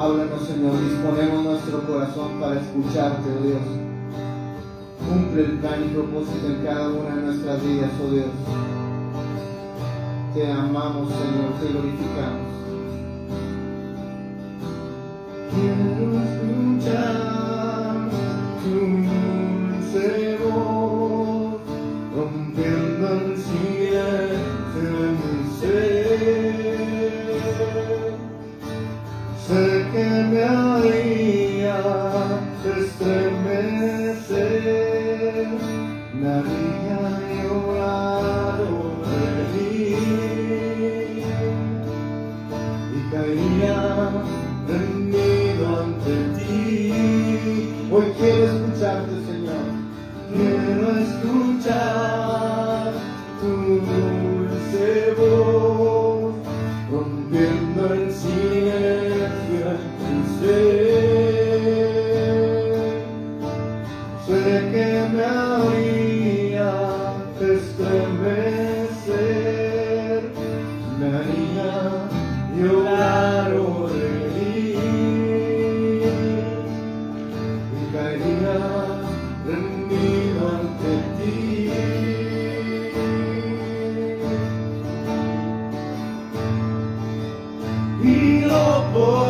Háblanos, Señor, disponemos nuestro corazón para escucharte, oh Dios. Cumple el plan y propósito en cada una de nuestras vidas, oh Dios. Te amamos, Señor, te glorificamos. just amor.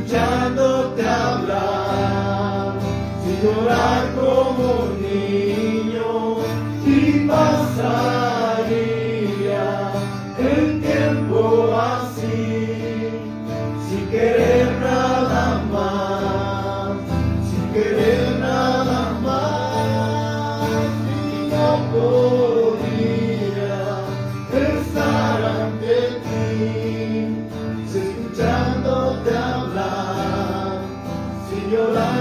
escuchándote hablar, sin llorar como un niño y pasar. your life.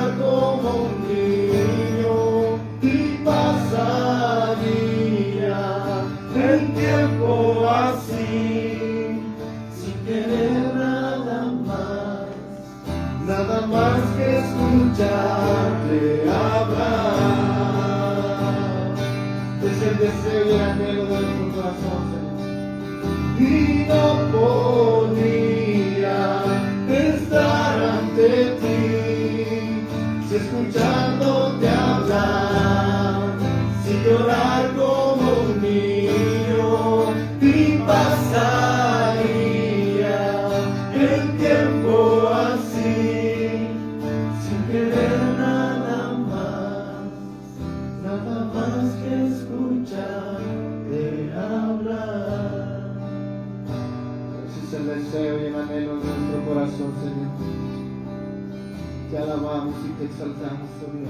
es el deseo y el anhelo de nuestro corazón, Señor. Te alabamos y te exaltamos, oh Dios.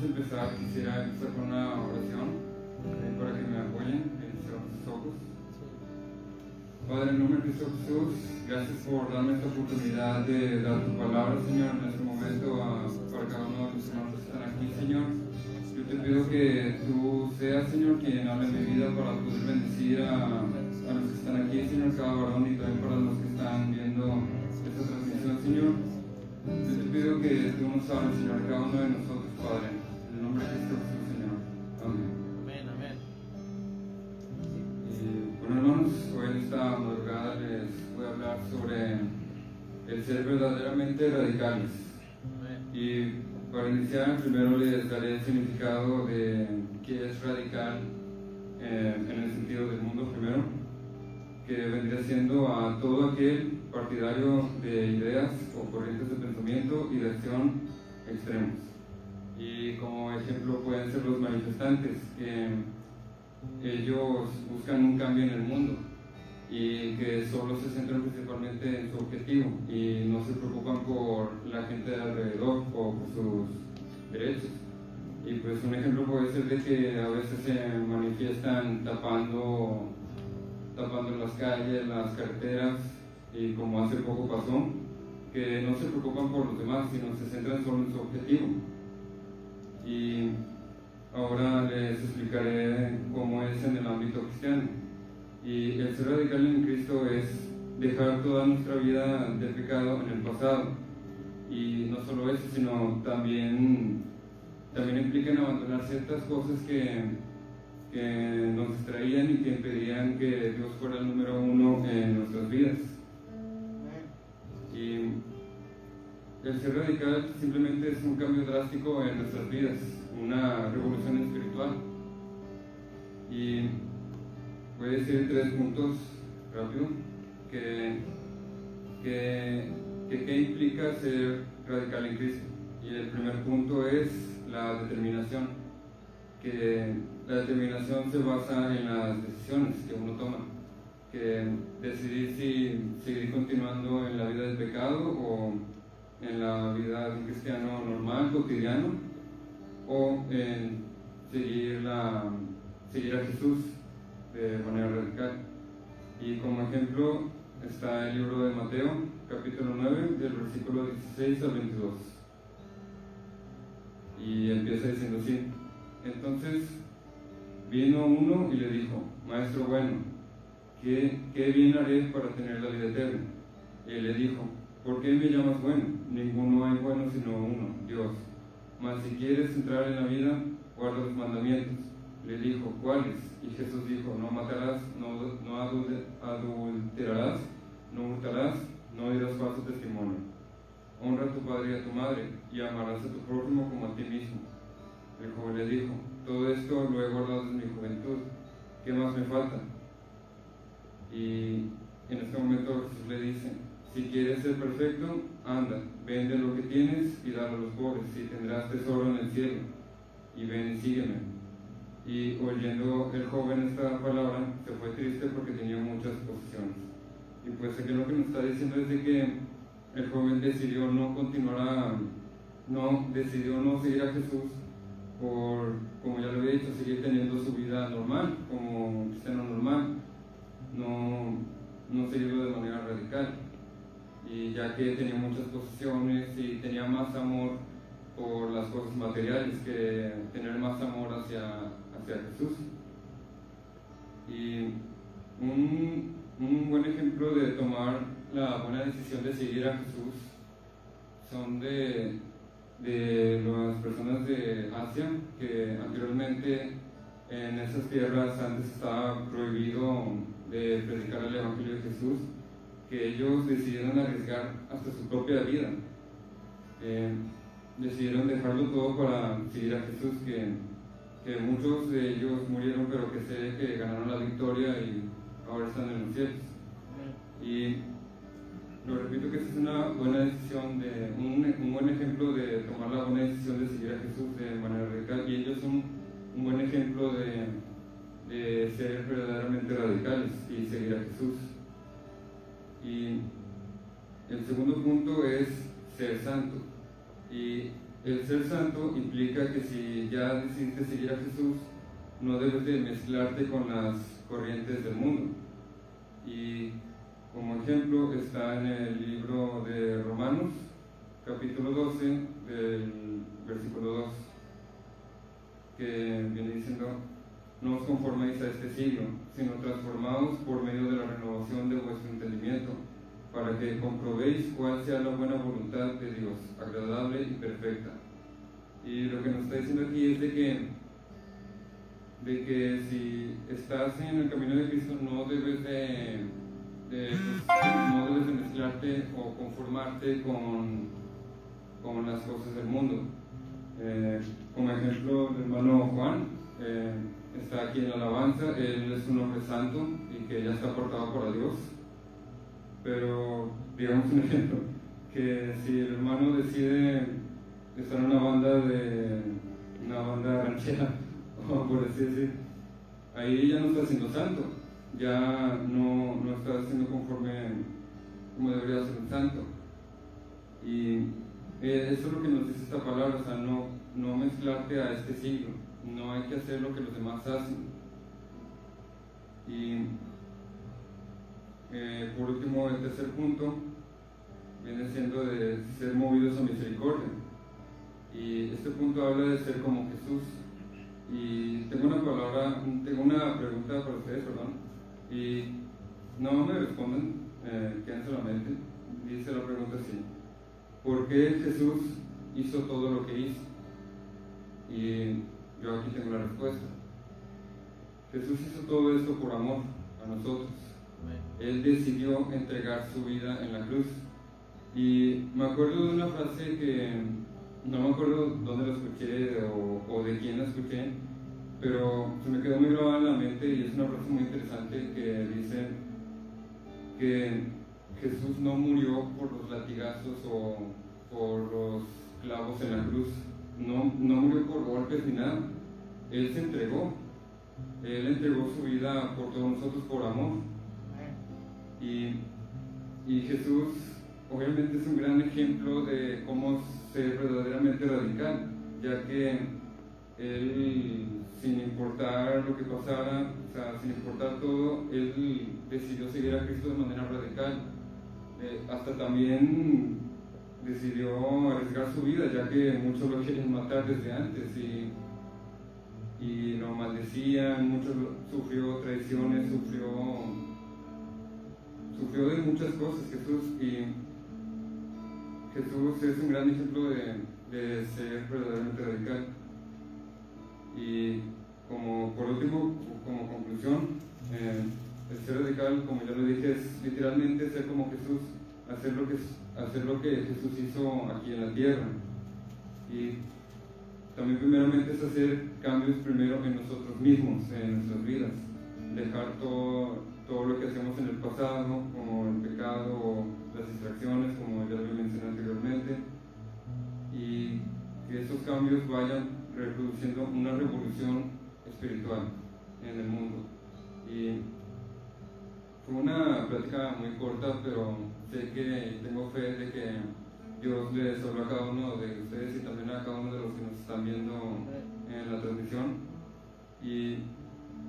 antes de empezar quisiera empezar con una oración eh, para que me apoyen en sus ojos. Padre, en nombre de Cristo Jesús, gracias por darme esta oportunidad de dar tu palabra, Señor, en este momento a, para cada uno de mis hermanos que están aquí, Señor. Yo te pido que tú seas, Señor, quien hable mi vida para poder bendecir a, a los que están aquí, Señor, cada varón y también para los que están viendo esta transmisión, Señor. Yo te pido que tú nos hables, Señor, cada uno de nosotros, Padre el nombre de Jesús, Señor. Amén. Amén, amén. Eh, bueno hermanos, hoy en esta madrugada les voy a hablar sobre el ser verdaderamente radicales. Amén. Y para iniciar, primero les daré el significado de qué es radical eh, en el sentido del mundo primero, que vendría siendo a todo aquel partidario de ideas o corrientes de pensamiento y de acción extremos. Y como ejemplo pueden ser los manifestantes, que ellos buscan un cambio en el mundo y que solo se centran principalmente en su objetivo y no se preocupan por la gente de alrededor o por sus derechos. Y pues un ejemplo puede ser de que a veces se manifiestan tapando, tapando las calles, las carreteras y como hace poco pasó, que no se preocupan por los demás, sino se centran solo en su objetivo. Y Ahora les explicaré cómo es en el ámbito cristiano. Y el ser radical en Cristo es dejar toda nuestra vida de pecado en el pasado. Y no solo eso, sino también, también implica en abandonar ciertas cosas que, que nos distraían y que impedían que Dios fuera el número uno en nuestras vidas. El ser radical simplemente es un cambio drástico en nuestras vidas una revolución espiritual. Y voy a decir tres puntos rápido que, que, que, implica ser radical en Cristo. Y el primer punto es la determinación, que la determinación se basa en las decisiones que uno toma, que decidir si seguir continuando en la vida del pecado o en la vida de un cristiano normal, cotidiano, o en seguir, la, seguir a Jesús de manera radical. Y como ejemplo está el libro de Mateo, capítulo 9, del versículo 16 al 22. Y empieza diciendo así. Entonces vino uno y le dijo, Maestro bueno, ¿qué, qué bien haré para tener la vida eterna? Y él le dijo, ¿por qué me llamas bueno? Ninguno hay bueno sino uno, Dios. Mas si quieres entrar en la vida, guarda los mandamientos. Le dijo, ¿cuáles? Y Jesús dijo, no matarás, no, no adulterarás, no hurtarás, no dirás falso testimonio. Honra a tu padre y a tu madre, y amarás a tu prójimo como a ti mismo. El joven le dijo, todo esto lo he guardado desde mi juventud, ¿qué más me falta? Y en este momento Jesús le dice, si quieres ser perfecto, anda, vende lo que tienes y dalo a los pobres, y tendrás tesoro en el cielo. Y ven y sígueme. Y oyendo el joven esta palabra, se fue triste porque tenía muchas posesiones. Y pues aquí lo que nos está diciendo es de que el joven decidió no continuar a, no, decidió no seguir a Jesús por, como ya lo había dicho, seguir teniendo su vida normal, como cristiano normal, no, no seguirlo de manera radical y ya que tenía muchas posesiones y tenía más amor por las cosas materiales que tener más amor hacia, hacia Jesús. Y un, un buen ejemplo de tomar la buena decisión de seguir a Jesús son de, de las personas de Asia que anteriormente en esas tierras antes estaba prohibido de predicar el Evangelio de Jesús que ellos decidieron arriesgar hasta su propia vida. Eh, decidieron dejarlo todo para seguir a Jesús, que, que, muchos de ellos murieron, pero que sé que ganaron la victoria y ahora están en los cielos. Y lo repito que esta es una buena decisión, de, un, un, buen ejemplo de tomar la buena decisión de seguir a Jesús de manera radical, y ellos son un buen ejemplo de, de ser verdaderamente radicales y seguir a Jesús. Y el segundo punto es ser santo. Y el ser santo implica que si ya decidiste seguir a Jesús, no debes de mezclarte con las corrientes del mundo. Y como ejemplo está en el libro de Romanos, capítulo 12, del versículo 2, que viene diciendo, no os conforméis a este siglo, sino transformados por medio de la renovación de vuestro entendimiento, para que comprobéis cuál sea la buena voluntad de Dios, agradable y perfecta. Y lo que nos está diciendo aquí es de que, de que si estás en el camino de Cristo no debes de, de pues, no debes de mezclarte o conformarte con, con las cosas del mundo. Eh, como ejemplo, el hermano Juan eh, está aquí en la alabanza, él es un hombre santo y que ya está portado por Dios. Pero, digamos un ejemplo, que si el hermano decide estar en una banda de una banda ranchera, o por así decir, ahí ya no está siendo santo, ya no, no está siendo conforme como debería ser un santo. Y eh, eso es lo que nos dice esta palabra, o sea, no, no mezclarte a este siglo, no hay que hacer lo que los demás hacen. Y eh, por último, el tercer punto viene siendo de ser movidos a misericordia. Y este punto habla de ser como Jesús. Y tengo una palabra, tengo una pregunta para ustedes, perdón. Y no me responden, eh, quédense la mente. Dice la pregunta así: ¿Por qué Jesús hizo todo lo que hizo? Y yo aquí tengo la respuesta. Jesús hizo todo esto por amor a nosotros. Él decidió entregar su vida en la cruz. Y me acuerdo de una frase que no me acuerdo dónde la escuché o, de quién la escuché, pero se me quedó muy grabada en la mente y es una frase muy interesante que dice que Jesús no murió por los latigazos o por los clavos en la cruz, no, no murió por golpes ni nada, Él se entregó, Él entregó su vida por todos nosotros por amor. Y, y Jesús obviamente es un gran ejemplo de cómo ser verdaderamente radical, ya que él, sin importar lo que pasara, o sea, sin importar todo, él decidió seguir a Cristo de manera radical. Eh, hasta también decidió arriesgar su vida, ya que muchos lo quieren matar desde antes y, y lo maldecían, muchos sufrió traiciones, sufrió, sufrió de muchas cosas Jesús y Jesús es un gran ejemplo de, de ser verdaderamente radical. Y como por último, como conclusión, eh, el ser radical, como ya lo dije, es literalmente ser como Jesús, hacer lo que, hacer lo que Jesús hizo aquí en la tierra. Y también primeramente es hacer cambios primero en nosotros mismos, en nuestras vidas. Dejar todo, todo lo que hacemos en el pasado, como el pecado o las distracciones, como ya lo mencioné anteriormente, y que esos cambios vayan reproduciendo una revolución espiritual en el mundo. Y una plática muy corta, pero sé que tengo fe de que Dios les habló a cada uno de ustedes y también a cada uno de los que nos están viendo en la transmisión. Y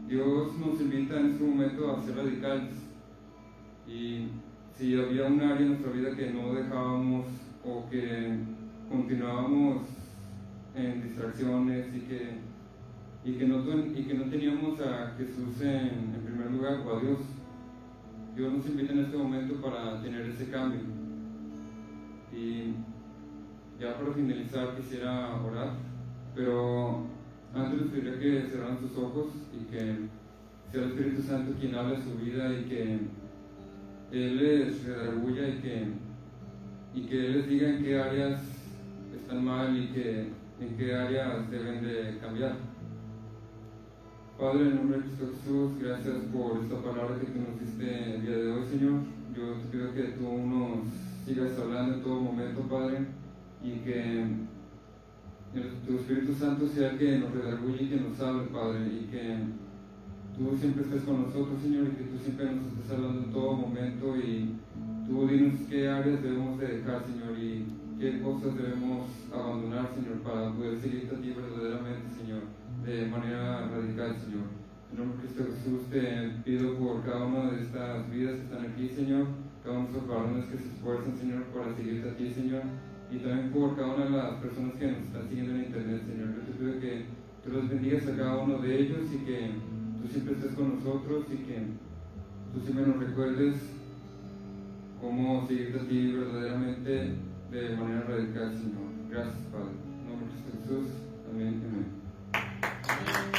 Dios nos invita en este momento a ser radicales. Y si había un área en nuestra vida que no dejábamos o que continuábamos en distracciones y que, y que, no, y que no teníamos a Jesús en, en primer lugar o a Dios, Dios nos invita en este momento para tener ese cambio. Y ya para finalizar quisiera orar, pero antes les pediría que cerraran sus ojos y que sea el Espíritu Santo quien hable su vida y que Él les redarguya y que, y que Él les diga en qué áreas están mal y que, en qué áreas deben de cambiar. Padre, en nombre de Cristo Jesús, gracias por esta palabra que tú nos diste el día de hoy, Señor. Yo te pido que tú nos sigas hablando en todo momento, Padre, y que tu Espíritu Santo sea el que nos redarguye y que nos hable, Padre, y que tú siempre estés con nosotros, Señor, y que tú siempre nos estés hablando en todo momento y tú dinos qué áreas debemos de dejar, Señor, y qué cosas debemos abandonar, Señor, para poder seguirte a ti verdaderamente, Señor, de manera radical, Señor. En nombre de Cristo Jesús te pido por cada una de estas vidas que están aquí, Señor, cada uno de esos varones que se esfuerzan, Señor, para seguirte a ti, Señor, y también por cada una de las personas que nos están siguiendo en internet, Señor. Yo te pido que tú los bendigas a cada uno de ellos y que tú siempre estés con nosotros y que tú siempre nos recuerdes cómo seguirte a ti verdaderamente de manera radical, Señor. Gracias, Padre. En nombre de Cristo Jesús. Amen.